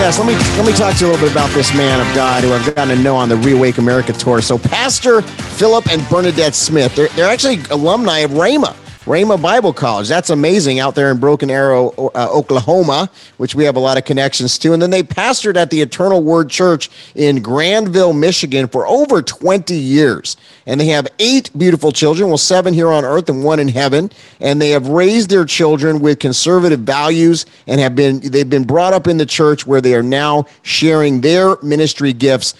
guest. Let me let me talk to you a little bit about this man of God who I've gotten to know on the ReAwaken America tour. So, Pastor Philip and Bernadette Smith, they're, they're actually alumni of Rhema. Rhema Bible College. That's amazing out there in Broken Arrow, uh, Oklahoma, which we have a lot of connections to. And then they pastored at the Eternal Word Church in Grandville, Michigan for over 20 years. And they have eight beautiful children, well, seven here on earth and one in heaven. And they have raised their children with conservative values and have been, they've been brought up in the church where they are now sharing their ministry gifts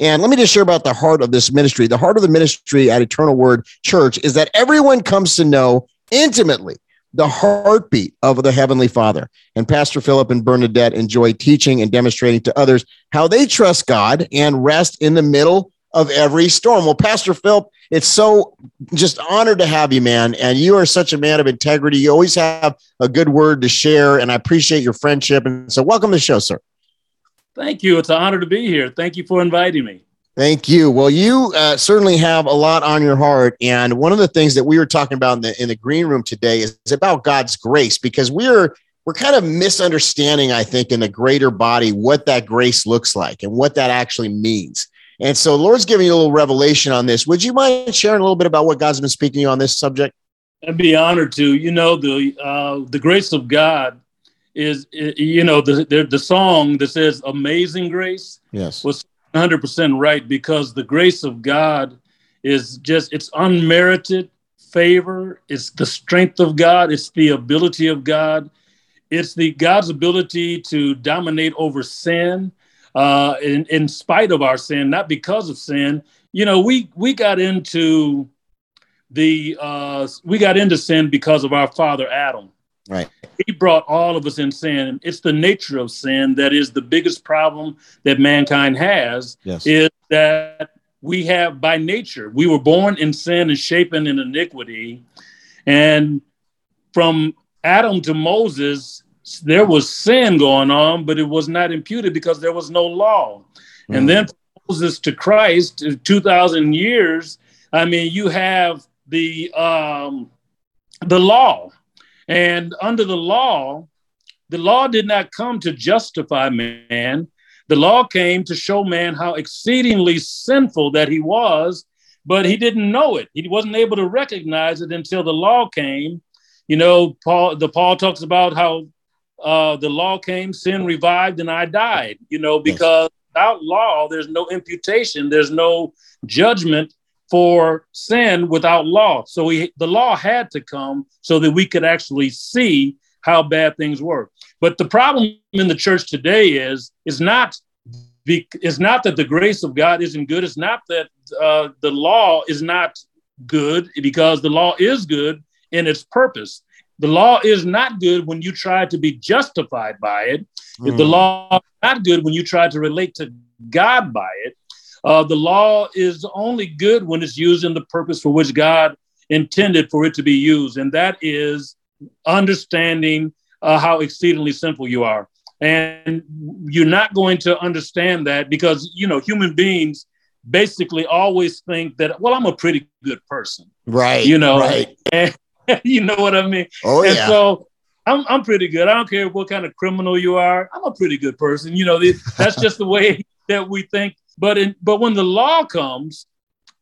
and let me just share about the heart of this ministry. The heart of the ministry at Eternal Word Church is that everyone comes to know intimately the heartbeat of the Heavenly Father. And Pastor Philip and Bernadette enjoy teaching and demonstrating to others how they trust God and rest in the middle of every storm. Well, Pastor Philip, it's so just honored to have you, man. And you are such a man of integrity. You always have a good word to share, and I appreciate your friendship. And so, welcome to the show, sir. Thank you. It's an honor to be here. Thank you for inviting me. Thank you. Well, you uh, certainly have a lot on your heart, and one of the things that we were talking about in the in the green room today is, is about God's grace because we're we're kind of misunderstanding, I think, in the greater body what that grace looks like and what that actually means. And so, Lord's giving you a little revelation on this. Would you mind sharing a little bit about what God's been speaking to you on this subject? I'd be honored to. You know, the uh, the grace of God is, you know, the, the the song that says "Amazing Grace." Yes, was 100% right because the grace of God is just, it's unmerited favor. It's the strength of God. It's the ability of God. It's the God's ability to dominate over sin uh, in, in spite of our sin, not because of sin. You know, we, we got into the, uh, we got into sin because of our father, Adam. Right. He brought all of us in sin. It's the nature of sin that is the biggest problem that mankind has. Yes. Is that we have by nature, we were born in sin and shapen in iniquity. And from Adam to Moses, there was sin going on, but it was not imputed because there was no law. Mm. And then from Moses to Christ, 2,000 years, I mean, you have the um, the law and under the law, the law did not come to justify man. The law came to show man how exceedingly sinful that he was, but he didn't know it. He wasn't able to recognize it until the law came. You know, Paul the Paul talks about how uh, the law came, sin revived, and I died. You know, because yes. without law, there's no imputation, there's no judgment for sin without law. So we, the law had to come so that we could actually see how bad things were. But the problem in the church today is is not it's not that the grace of God isn't good. It's not that uh, the law is not good because the law is good in its purpose. The law is not good when you try to be justified by it. Mm. The law is not good when you try to relate to God by it. Uh, the law is only good when it's used in the purpose for which God intended for it to be used, and that is understanding uh, how exceedingly simple you are. And you're not going to understand that because, you know, human beings basically always think that, well, I'm a pretty good person. Right. You know, right. And, you know what I mean? Oh, and yeah. so I'm, I'm pretty good. I don't care what kind of criminal you are. I'm a pretty good person. You know, that's just the way that we think but in, but when the law comes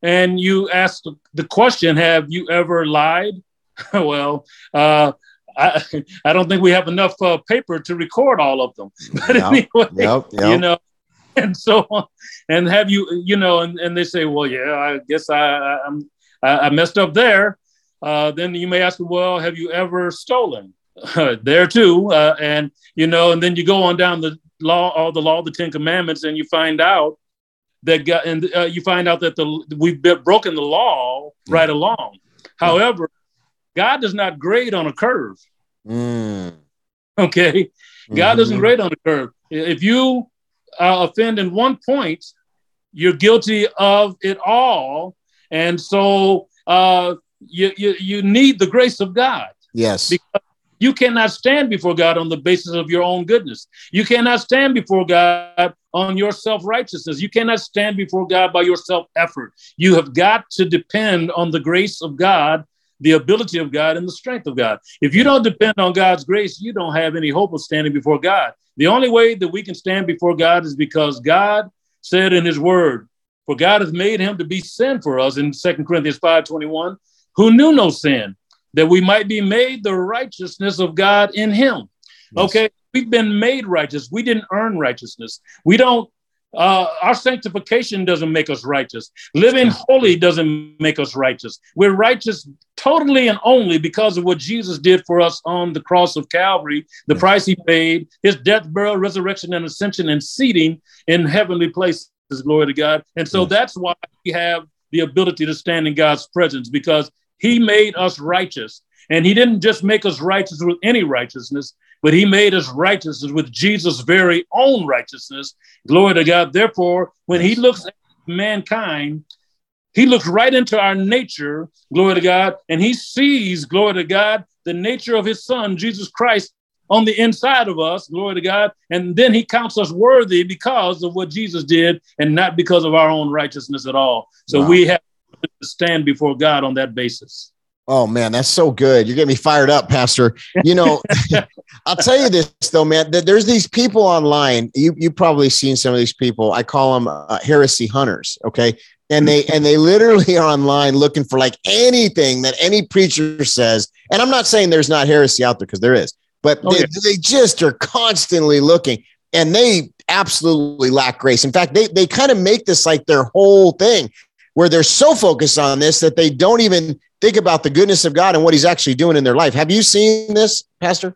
and you ask the question, have you ever lied? well, uh, I, I don't think we have enough uh, paper to record all of them. But yep, anyway, yep, yep. you know, and so and have you, you know, and, and they say, well, yeah, I guess I, I'm, I, I messed up there. Uh, then you may ask, well, have you ever stolen? there too, uh, and you know, and then you go on down the law, all the law, the Ten Commandments, and you find out that got and uh, you find out that the we've broken the law right along. However, God does not grade on a curve. Mm. Okay, God mm-hmm. doesn't grade on a curve. If you uh, offend in one point, you're guilty of it all, and so uh, you, you you need the grace of God. Yes, because you cannot stand before God on the basis of your own goodness. You cannot stand before God on your self righteousness. You cannot stand before God by your self effort. You have got to depend on the grace of God the ability of God and the strength of God. If you don't depend on God's grace, you don't have any hope of standing before God. The only way that we can stand before God is because God said in his word, for God hath made him to be sin for us in Second Corinthians 5:21, who knew no sin, that we might be made the righteousness of God in him. Yes. Okay, we've been made righteous. We didn't earn righteousness. We don't uh, our sanctification doesn't make us righteous. Living holy doesn't make us righteous. We're righteous totally and only because of what Jesus did for us on the cross of Calvary, the price he paid, his death, burial, resurrection, and ascension, and seating in heavenly places. Glory to God. And so that's why we have the ability to stand in God's presence because he made us righteous. And he didn't just make us righteous with any righteousness, but he made us righteous with Jesus' very own righteousness. Glory to God. Therefore, when he looks at mankind, he looks right into our nature, glory to God, and he sees, glory to God, the nature of his son, Jesus Christ, on the inside of us, glory to God. And then he counts us worthy because of what Jesus did and not because of our own righteousness at all. So wow. we have to stand before God on that basis. Oh man, that's so good. You're getting me fired up, Pastor. You know, I'll tell you this though, man. That there's these people online. You you probably seen some of these people. I call them uh, heresy hunters. Okay, and they and they literally are online looking for like anything that any preacher says. And I'm not saying there's not heresy out there because there is, but oh, they, yeah. they just are constantly looking, and they absolutely lack grace. In fact, they they kind of make this like their whole thing where they're so focused on this that they don't even think about the goodness of God and what He's actually doing in their life. Have you seen this, Pastor?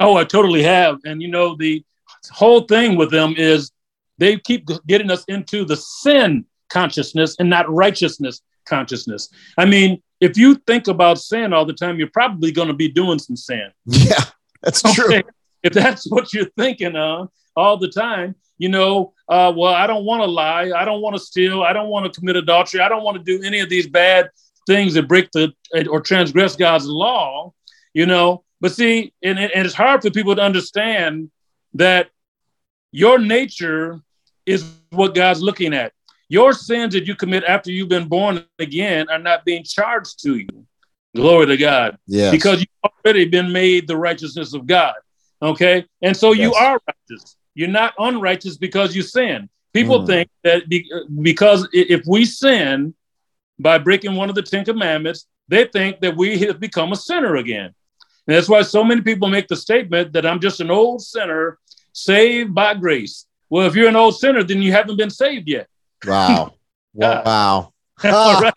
Oh, I totally have. And you know, the whole thing with them is they keep getting us into the sin consciousness and not righteousness consciousness. I mean, if you think about sin all the time, you're probably going to be doing some sin. Yeah, that's okay? true. If that's what you're thinking of all the time, you know, uh, well, I don't want to lie. I don't want to steal. I don't want to commit adultery. I don't want to do any of these bad things that break the or transgress God's law, you know. But see, and, and it's hard for people to understand that your nature is what God's looking at. Your sins that you commit after you've been born again are not being charged to you. Glory to God. Yeah. Because you've already been made the righteousness of God. Okay. And so yes. you are righteous. You're not unrighteous because you sin. People mm. think that be, because if we sin by breaking one of the Ten Commandments, they think that we have become a sinner again. And that's why so many people make the statement that I'm just an old sinner saved by grace. Well, if you're an old sinner, then you haven't been saved yet. Wow. wow.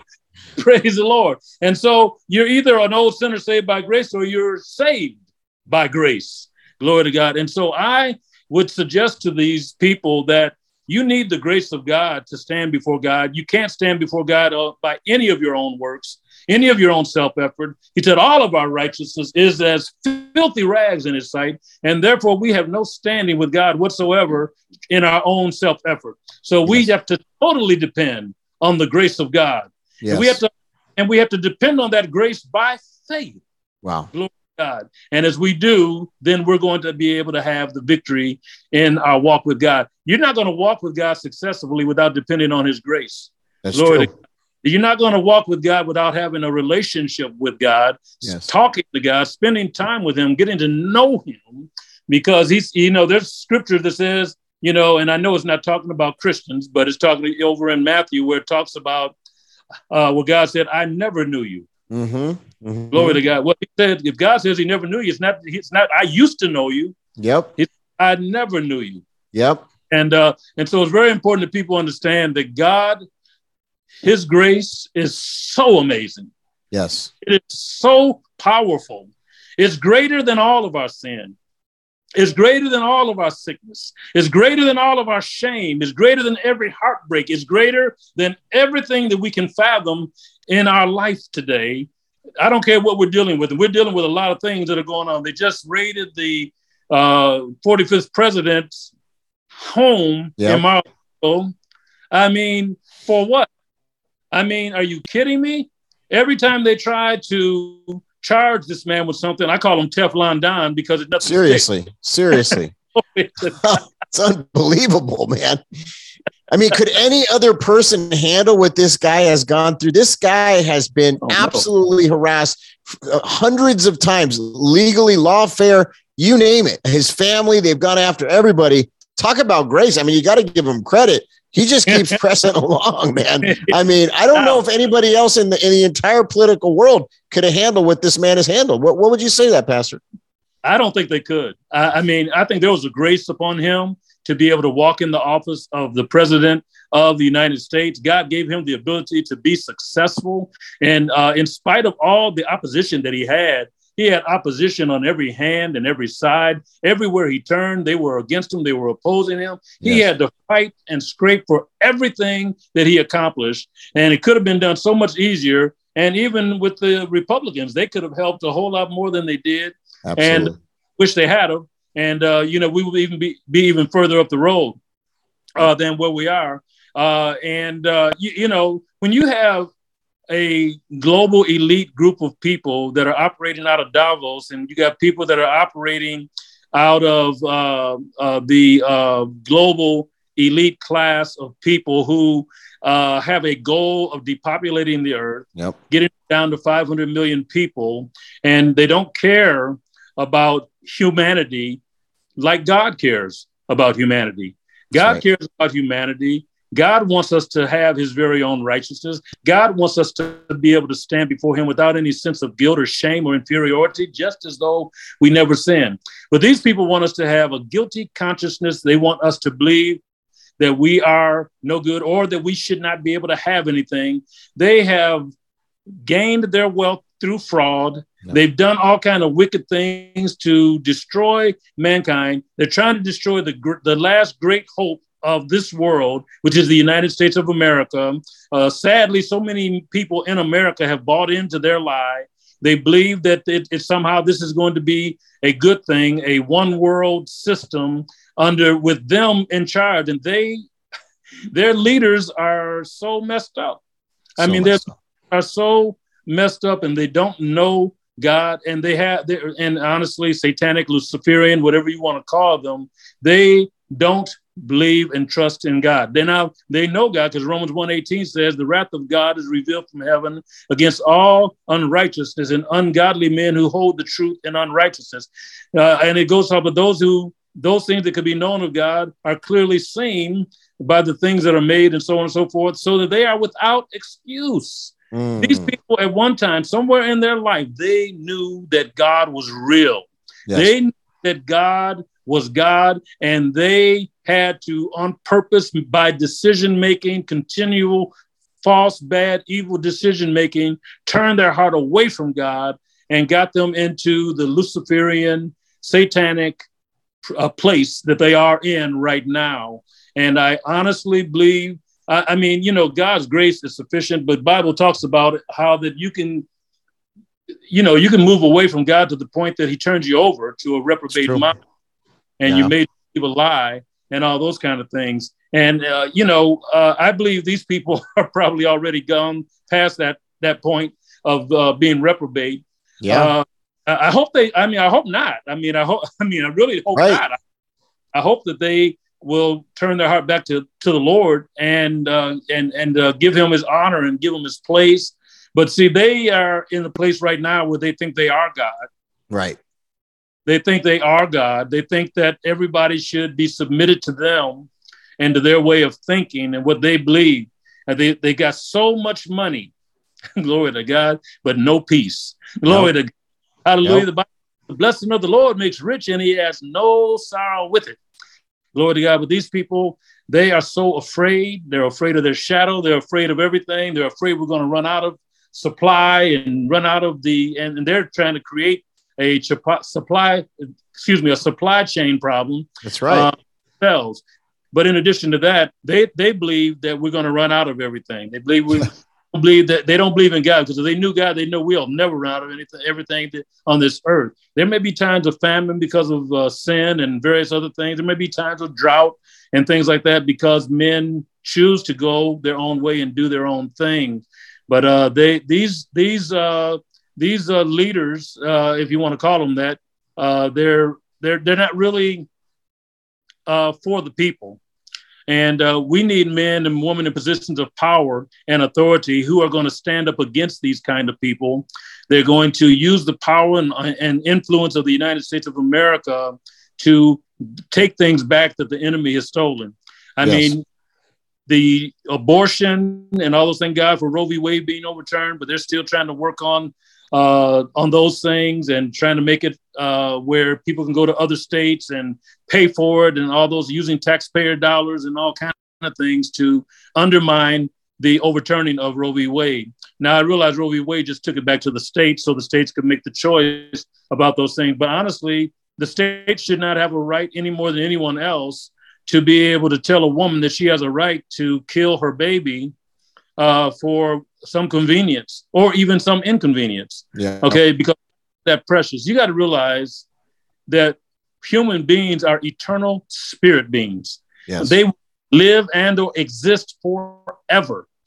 Praise the Lord. And so you're either an old sinner saved by grace or you're saved by grace. Glory to God. And so I would suggest to these people that you need the grace of God to stand before God. You can't stand before God uh, by any of your own works, any of your own self effort. He said, All of our righteousness is as filthy rags in His sight, and therefore we have no standing with God whatsoever in our own self effort. So we yes. have to totally depend on the grace of God. Yes. And we have to, and we have to depend on that grace by faith. Wow. Glory God. And as we do, then we're going to be able to have the victory in our walk with God. You're not going to walk with God successfully without depending on His grace. That's Lord, true. You're not going to walk with God without having a relationship with God, yes. talking to God, spending time with Him, getting to know Him, because He's, you know, there's scripture that says, you know, and I know it's not talking about Christians, but it's talking over in Matthew where it talks about uh, where God said, I never knew you. Mm-hmm. Mm-hmm. Glory to God. Well, he said, if God says He never knew you, it's not. It's not. I used to know you. Yep. It's, I never knew you. Yep. And uh, and so it's very important that people understand that God, His grace is so amazing. Yes. It is so powerful. It's greater than all of our sin. It's greater than all of our sickness. It's greater than all of our shame. It's greater than every heartbreak. It's greater than everything that we can fathom in our life today. I don't care what we're dealing with. We're dealing with a lot of things that are going on. They just raided the uh, 45th president's home yep. in. I mean, for what? I mean, are you kidding me? Every time they try to charge this man with something, I call him Teflon Don because it doesn't. Seriously, seriously, it's unbelievable, man. I mean, could any other person handle what this guy has gone through? This guy has been oh, absolutely no. harassed uh, hundreds of times, legally, lawfare, you name it. His family, they've gone after everybody. Talk about grace. I mean, you got to give him credit. He just keeps pressing along, man. I mean, I don't know if anybody else in the in the entire political world could have handled what this man has handled. What, what would you say that, Pastor? I don't think they could. I, I mean, I think there was a grace upon him to be able to walk in the office of the president of the United States. God gave him the ability to be successful. And uh, in spite of all the opposition that he had, he had opposition on every hand and every side. Everywhere he turned, they were against him, they were opposing him. Yes. He had to fight and scrape for everything that he accomplished. And it could have been done so much easier. And even with the Republicans, they could have helped a whole lot more than they did. Absolutely. And wish they had them and uh, you know we will even be, be even further up the road uh, than where we are. Uh, and uh, you, you, know when you have a global elite group of people that are operating out of Davos, and you got people that are operating out of uh, uh, the global elite class of people who have a goal of depopulating the earth, yep. getting down to 500 million people, and they don't care about humanity like God cares about humanity. God right. cares about humanity. God wants us to have his very own righteousness. God wants us to be able to stand before him without any sense of guilt or shame or inferiority, just as though we never sinned. But these people want us to have a guilty consciousness. They want us to believe that we are no good or that we should not be able to have anything. They have gained their wealth through fraud. No. They've done all kind of wicked things to destroy mankind. They're trying to destroy the the last great hope of this world, which is the United States of America. Uh, sadly, so many people in America have bought into their lie. They believe that it, it, somehow this is going to be a good thing, a one world system under with them in charge, and they their leaders are so messed up. I mean, they are so messed up and they don't know God and they have and honestly satanic Luciferian whatever you want to call them they don't believe and trust in God. They now they know God because Romans 1:18 says the wrath of God is revealed from heaven against all unrighteousness and ungodly men who hold the truth in unrighteousness. Uh, and it goes on, but those who those things that could be known of God are clearly seen by the things that are made and so on and so forth, so that they are without excuse. Mm. These people at one time, somewhere in their life, they knew that God was real. Yes. They knew that God was God, and they had to, on purpose, by decision making, continual false, bad, evil decision making, turn their heart away from God and got them into the Luciferian, satanic uh, place that they are in right now. And I honestly believe I, I mean, you know, God's grace is sufficient, but Bible talks about how that you can, you know, you can move away from God to the point that He turns you over to a reprobate mind, and yeah. you made people lie and all those kind of things. And uh, you know, uh, I believe these people are probably already gone past that that point of uh, being reprobate. Yeah. Uh, I hope they. I mean, I hope not. I mean, I hope. I mean, I really hope right. not. I, I hope that they will turn their heart back to, to the Lord and uh, and and uh, give Him His honor and give Him His place. But see, they are in the place right now where they think they are God. Right. They think they are God. They think that everybody should be submitted to them and to their way of thinking and what they believe. And they, they got so much money, glory to God, but no peace. Glory nope. to God. Hallelujah. Nope. The, Bible, the blessing of the Lord makes rich and he has no sorrow with it. Glory to God. But these people, they are so afraid. They're afraid of their shadow. They're afraid of everything. They're afraid we're going to run out of supply and run out of the, and, and they're trying to create a supply, excuse me, a supply chain problem. That's right. Uh, But in addition to that, they, they believe that we're going to run out of everything. They believe we, believe that they don't believe in God because if they knew God, they know we'll never run out of anything, everything on this earth. There may be times of famine because of uh, sin and various other things. There may be times of drought and things like that because men choose to go their own way and do their own thing. But uh, they these these uh, these uh, leaders, uh, if you want to call them that, uh, they're they're they're not really for the people. And uh, we need men and women in positions of power and authority who are going to stand up against these kind of people. They're going to use the power and, and influence of the United States of America to take things back that the enemy has stolen. I yes. mean, the abortion and all those things, God, for Roe v. Wade being overturned, but they're still trying to work on uh, on those things and trying to make it uh, where people can go to other states and pay for it and all those using taxpayer dollars and all kind of things to undermine the overturning of Roe v. Wade. Now I realize Roe v. Wade just took it back to the states so the states could make the choice about those things. But honestly, the state should not have a right any more than anyone else to be able to tell a woman that she has a right to kill her baby uh, for some convenience or even some inconvenience. Yeah. Okay, because that precious. You got to realize that human beings are eternal spirit beings. Yes. They live and or exist forever.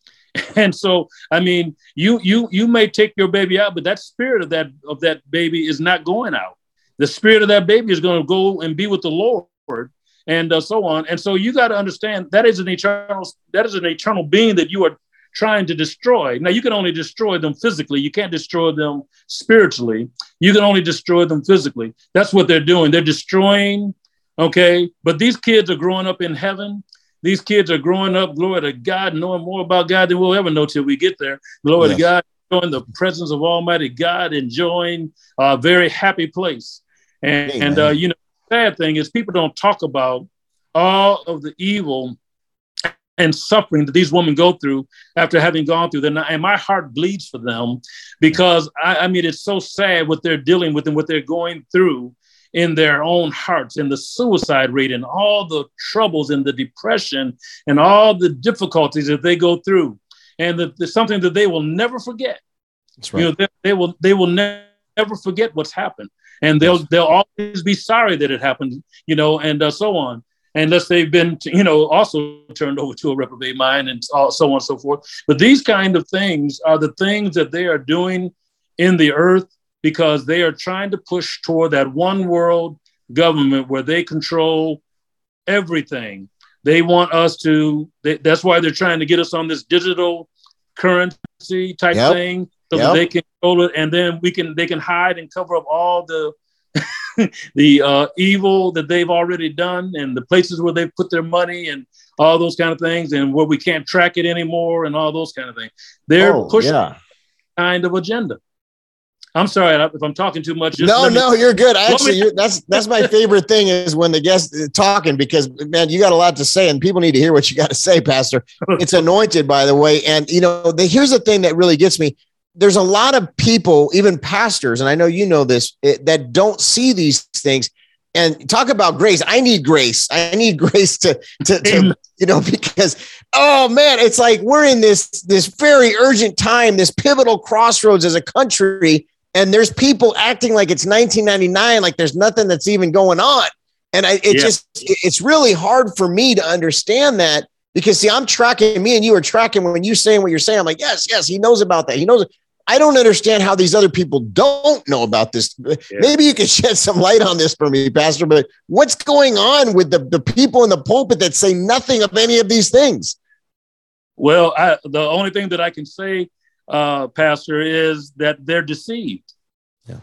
And so, I mean, you you you may take your baby out, but that spirit of that of that baby is not going out. The spirit of that baby is going to go and be with the Lord and uh, so on. And so you got to understand that is an eternal that is an eternal being that you are trying to destroy. Now you can only destroy them physically. You can't destroy them spiritually. You can only destroy them physically. That's what they're doing. They're destroying. Okay, but these kids are growing up in heaven. These kids are growing up, glory to God, knowing more about God than we'll ever know till we get there. Glory yes. to God, enjoying the presence of Almighty God, enjoying a very happy place. And, and uh, you know, sad thing is people don't talk about all of the evil and suffering that these women go through after having gone through that. And my heart bleeds for them because I, I, mean, it's so sad what they're dealing with and what they're going through in their own hearts and the suicide rate and all the troubles and the depression and all the difficulties that they go through. And that there's something that they will never forget. That's right. You know, they, they will, they will never forget what's happened and they'll they'll always be sorry that it happened, you know, and uh, so on. Unless they've been, you know, also turned over to a reprobate mind and so on and so forth. But these kind of things are the things that they are doing in the earth because they are trying to push toward that one world government where they control everything. They want us to. They, that's why they're trying to get us on this digital currency type yep. thing so yep. that they can control it, and then we can they can hide and cover up all the the uh, evil that they've already done and the places where they've put their money and all those kind of things, and where we can't track it anymore and all those kind of things. They're oh, pushing yeah. kind of agenda. I'm sorry if I'm talking too much. no, me, no, you're good. Actually, me, that's that's my favorite thing is when the guest is talking because man, you got a lot to say and people need to hear what you got to say, Pastor. It's anointed, by the way, and you know, the, here's the thing that really gets me there's a lot of people, even pastors, and I know you know this, it, that don't see these things. And talk about grace. I need grace. I need grace to, to, to you know, because oh man, it's like we're in this this very urgent time, this pivotal crossroads as a country, and there's people acting like it's 1999, like there's nothing that's even going on. And I, it yeah. just it's really hard for me to understand that because see, I'm tracking me and you are tracking when you saying what you're saying. I'm like, yes, yes, he knows about that. He knows I don't understand how these other people don't know about this. Yeah. Maybe you could shed some light on this for me, Pastor. But what's going on with the, the people in the pulpit that say nothing of any of these things? Well, I, the only thing that I can say, uh, Pastor, is that they're deceived. Yeah.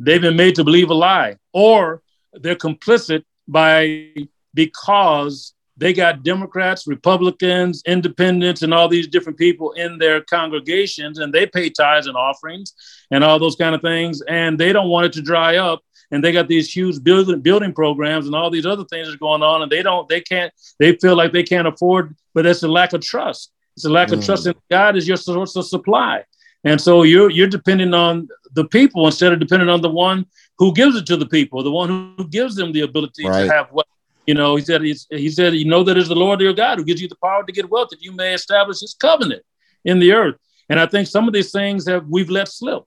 They've been made to believe a lie, or they're complicit by because they got Democrats, Republicans, independents, and all these different people in their congregations, and they pay tithes and offerings and all those kind of things. And they don't want it to dry up. And they got these huge building building programs and all these other things that are going on, and they don't, they can't, they feel like they can't afford, but it's a lack of trust. It's a lack mm. of trust in God is your source of supply. And so you're you're depending on the people instead of depending on the one who gives it to the people, the one who gives them the ability right. to have what you know, he said, he said, you know that is the Lord your God who gives you the power to get wealth that you may establish his covenant in the earth. And I think some of these things have we've let slip.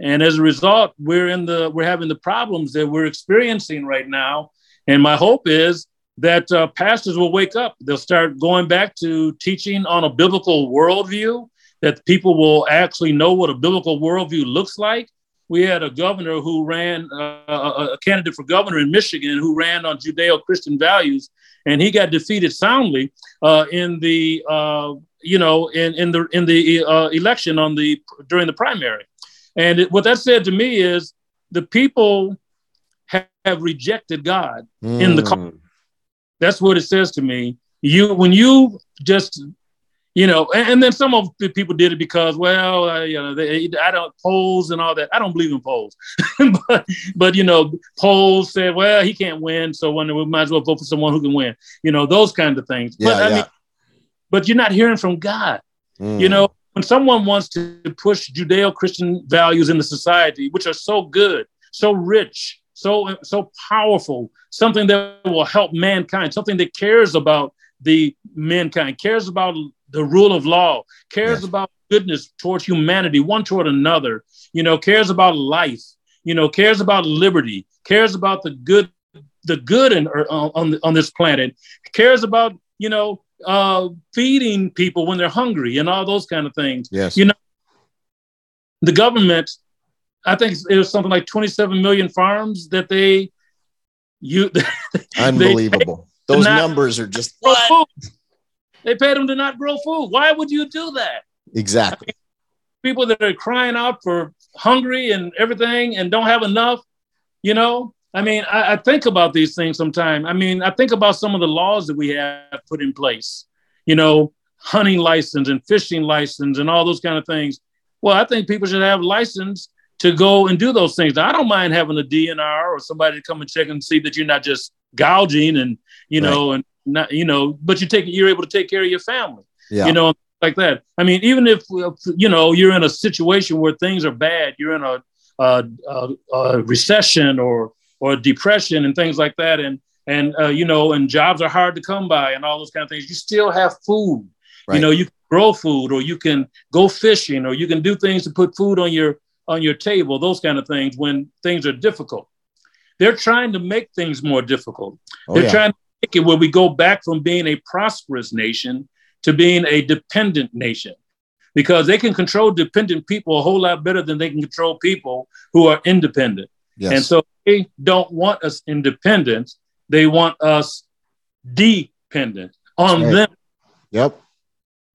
And as a result, we're in the we're having the problems that we're experiencing right now. And my hope is that uh, pastors will wake up. They'll start going back to teaching on a biblical worldview. That people will actually know what a biblical worldview looks like, we had a governor who ran, uh, a candidate for governor in Michigan who ran on Judeo Christian values. and he got defeated soundly uh, in the uh, you know in in the in the uh, election on the during the primary. And it, what that said to me is the people have, have rejected God mm. in the. Mm. That's what it says to me. You when you just you know, and, and, then some of the people did it because, well, uh, you know, they, I don't polls and all that. I don't believe in polls, but but you know, polls said, well, he can't win, so when we might as well vote for someone who can win. You know, those kinds of things. Yeah, but yeah. I mean, but you're not hearing from God. Mm. You know, when someone wants to push Judeo-Christian values in the society, which are so good, so rich, so so powerful, something that will help mankind, something that cares about the mankind, cares about the rule of law, cares yes. about goodness towards humanity, one toward another, you know, cares about life, you know, cares about liberty, cares about the good, the good in, uh, on, on this planet, cares about, you know, uh, feeding people when they're hungry and all those kind of things. Yes. You know, the government, I think it was something like 27 million farms that they, you, unbelievable. They Those numbers are just what? They paid them to not grow food. Why would you do that? Exactly. I mean, people that are crying out for hungry and everything and don't have enough, you know. I mean, I, I think about these things sometimes. I mean, I think about some of the laws that we have put in place, you know, hunting license and fishing license and all those kind of things. Well, I think people should have license to go and do those things. Now, I don't mind having a DNR or somebody to come and check and see that you're not just gouging and you know right. and not you know but you take you're able to take care of your family yeah. you know like that i mean even if you know you're in a situation where things are bad you're in a, a, a, a recession or or depression and things like that and and uh, you know and jobs are hard to come by and all those kind of things you still have food right. you know you can grow food or you can go fishing or you can do things to put food on your on your table those kind of things when things are difficult they're trying to make things more difficult oh, they're yeah. trying it where we go back from being a prosperous nation to being a dependent nation because they can control dependent people a whole lot better than they can control people who are independent. Yes. And so they don't want us independent. They want us dependent on right. them. Yep.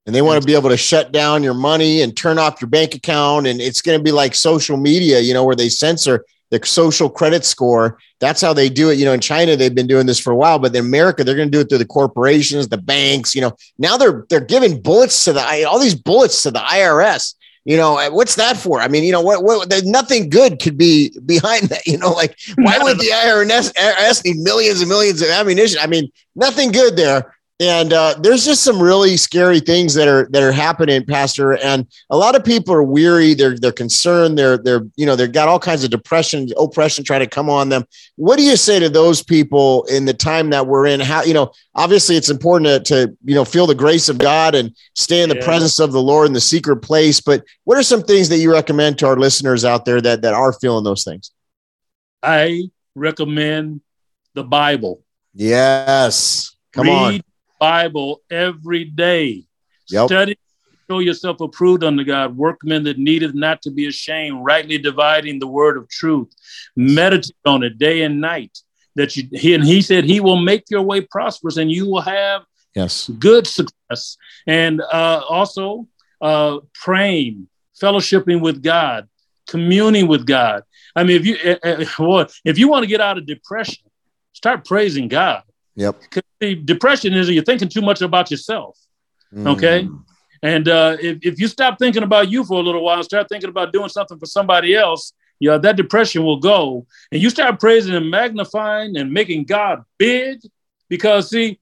And they want to be able to shut down your money and turn off your bank account. And it's going to be like social media, you know, where they censor the social credit score. That's how they do it. You know, in China, they've been doing this for a while, but in America, they're going to do it through the corporations, the banks. You know, now they're they're giving bullets to the all these bullets to the IRS. You know, what's that for? I mean, you know, what, what nothing good could be behind that. You know, like why would the IRS, IRS need millions and millions of ammunition? I mean, nothing good there and uh, there's just some really scary things that are that are happening pastor. And a lot of people are weary. They're they're concerned. They're they're you know they've got all kinds of depression oppression trying to come on them. What do you say to those people in the time that we're in? How you know obviously it's important to, to you know feel the grace of god and stay in the yeah. presence of the lord in the secret place. But what are some things that you recommend to our listeners out there that that are feeling those things? I recommend the bible. Yes. Come Read on Bible every day. Yep. Study, show yourself approved unto God, workmen that needeth not to be ashamed, rightly dividing the word of truth. Meditate on it day and night. That you he, and he said he will make your way prosperous and you will have yes good success. And uh, also uh, praying, fellowshipping with God, communing with God. I mean, if you uh, if you want to get out of depression, start praising God. Yep. Depression is you're thinking too much about yourself. Mm. Okay. And uh, if, if you stop thinking about you for a little while and start thinking about doing something for somebody else, you know, that depression will go. And you start praising and magnifying and making God big because, see,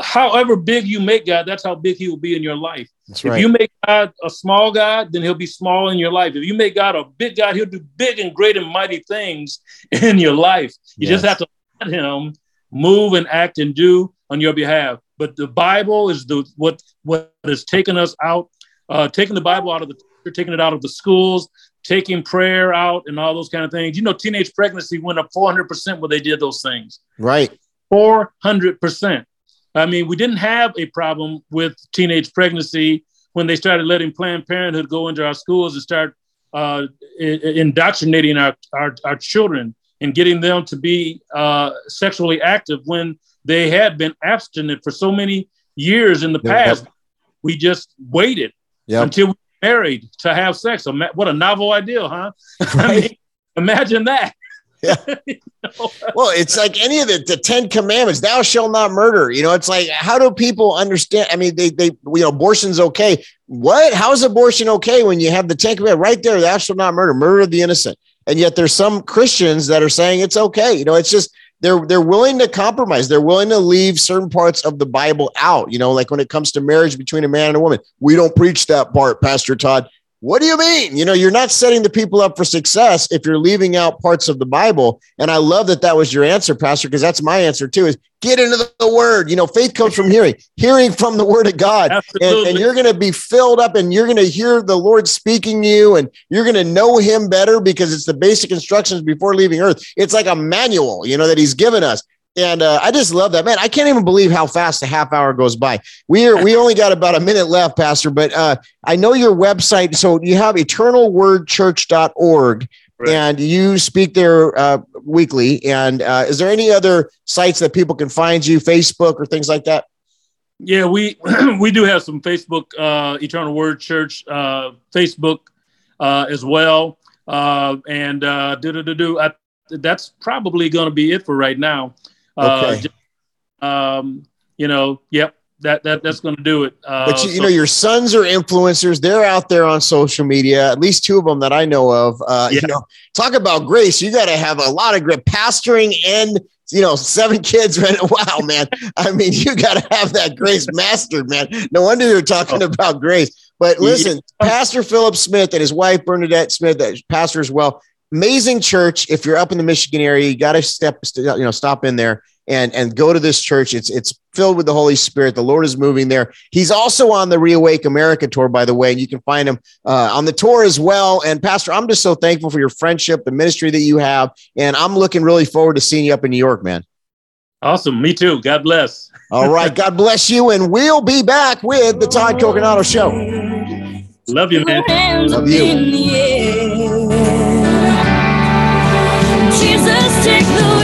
however big you make God, that's how big he will be in your life. That's if right. you make God a small God, then he'll be small in your life. If you make God a big God, he'll do big and great and mighty things in your life. You yes. just have to let him move and act and do on your behalf. But the Bible is the what what has taken us out, uh, taking the Bible out of the taking it out of the schools, taking prayer out, and all those kind of things. You know, teenage pregnancy went up 400 percent when they did those things. Right, 400 percent. I mean, we didn't have a problem with teenage pregnancy when they started letting Planned Parenthood go into our schools and start uh, indoctrinating our, our, our children and getting them to be uh, sexually active when they had been abstinent for so many years in the past. We just waited yep. until we married to have sex. What a novel idea, huh? Right. I mean, imagine that. Yeah. Well, it's like any of the, the Ten Commandments, thou shalt not murder. You know, it's like, how do people understand? I mean, they, they, you know, abortion's okay. What? How is abortion okay when you have the Ten Commandments right there, thou shalt not murder, murder of the innocent? And yet there's some Christians that are saying it's okay. You know, it's just, they're they're willing to compromise. They're willing to leave certain parts of the Bible out. You know, like when it comes to marriage between a man and a woman, we don't preach that part, Pastor Todd. What do you mean? You know, you're not setting the people up for success if you're leaving out parts of the Bible. And I love that that was your answer, Pastor, because that's my answer too is get into the, word. You know, faith comes from hearing, hearing from the word of God. And, and, you're going to be filled up and you're going to hear the Lord speaking you and you're going to know him better because it's the basic instructions before leaving earth. It's like a manual, you know, that he's given us. And uh, I just love that, man. I can't even believe how fast a half hour goes by. We are we only got about a minute left, Pastor. But uh, I know your website. So you have eternalwordchurch.org, right. and you speak there uh, weekly. And uh, is there any other sites that people can find you, Facebook or things like that? Yeah, we we do have some Facebook, uh, Eternal Word Church uh, Facebook as well. and do do do do. That's probably going to be it for right now. Okay. Uh, um, you know, yep, that that that's going to do it. Uh, but you, you so- know, your sons are influencers. They're out there on social media. At least two of them that I know of. Uh, yeah. You know, talk about grace. You got to have a lot of grip, pastoring and you know, seven kids. Man, wow, man. I mean, you got to have that grace mastered, man. No wonder you're talking oh. about grace. But listen, yeah. Pastor Philip Smith and his wife Bernadette Smith, that pastor as well, amazing church. If you're up in the Michigan area, you got to step, you know, stop in there and and go to this church. It's it's filled with the Holy Spirit. The Lord is moving there. He's also on the ReAwaken America tour, by the way, and you can find him uh, on the tour as well. And Pastor, I'm just so thankful for your friendship, the ministry that you have, and I'm looking really forward to seeing you up in New York, man. Awesome. Me too. God bless. All right. God bless you. And we'll be back with the Todd Coconato Show. Love you, man. Love you. Take the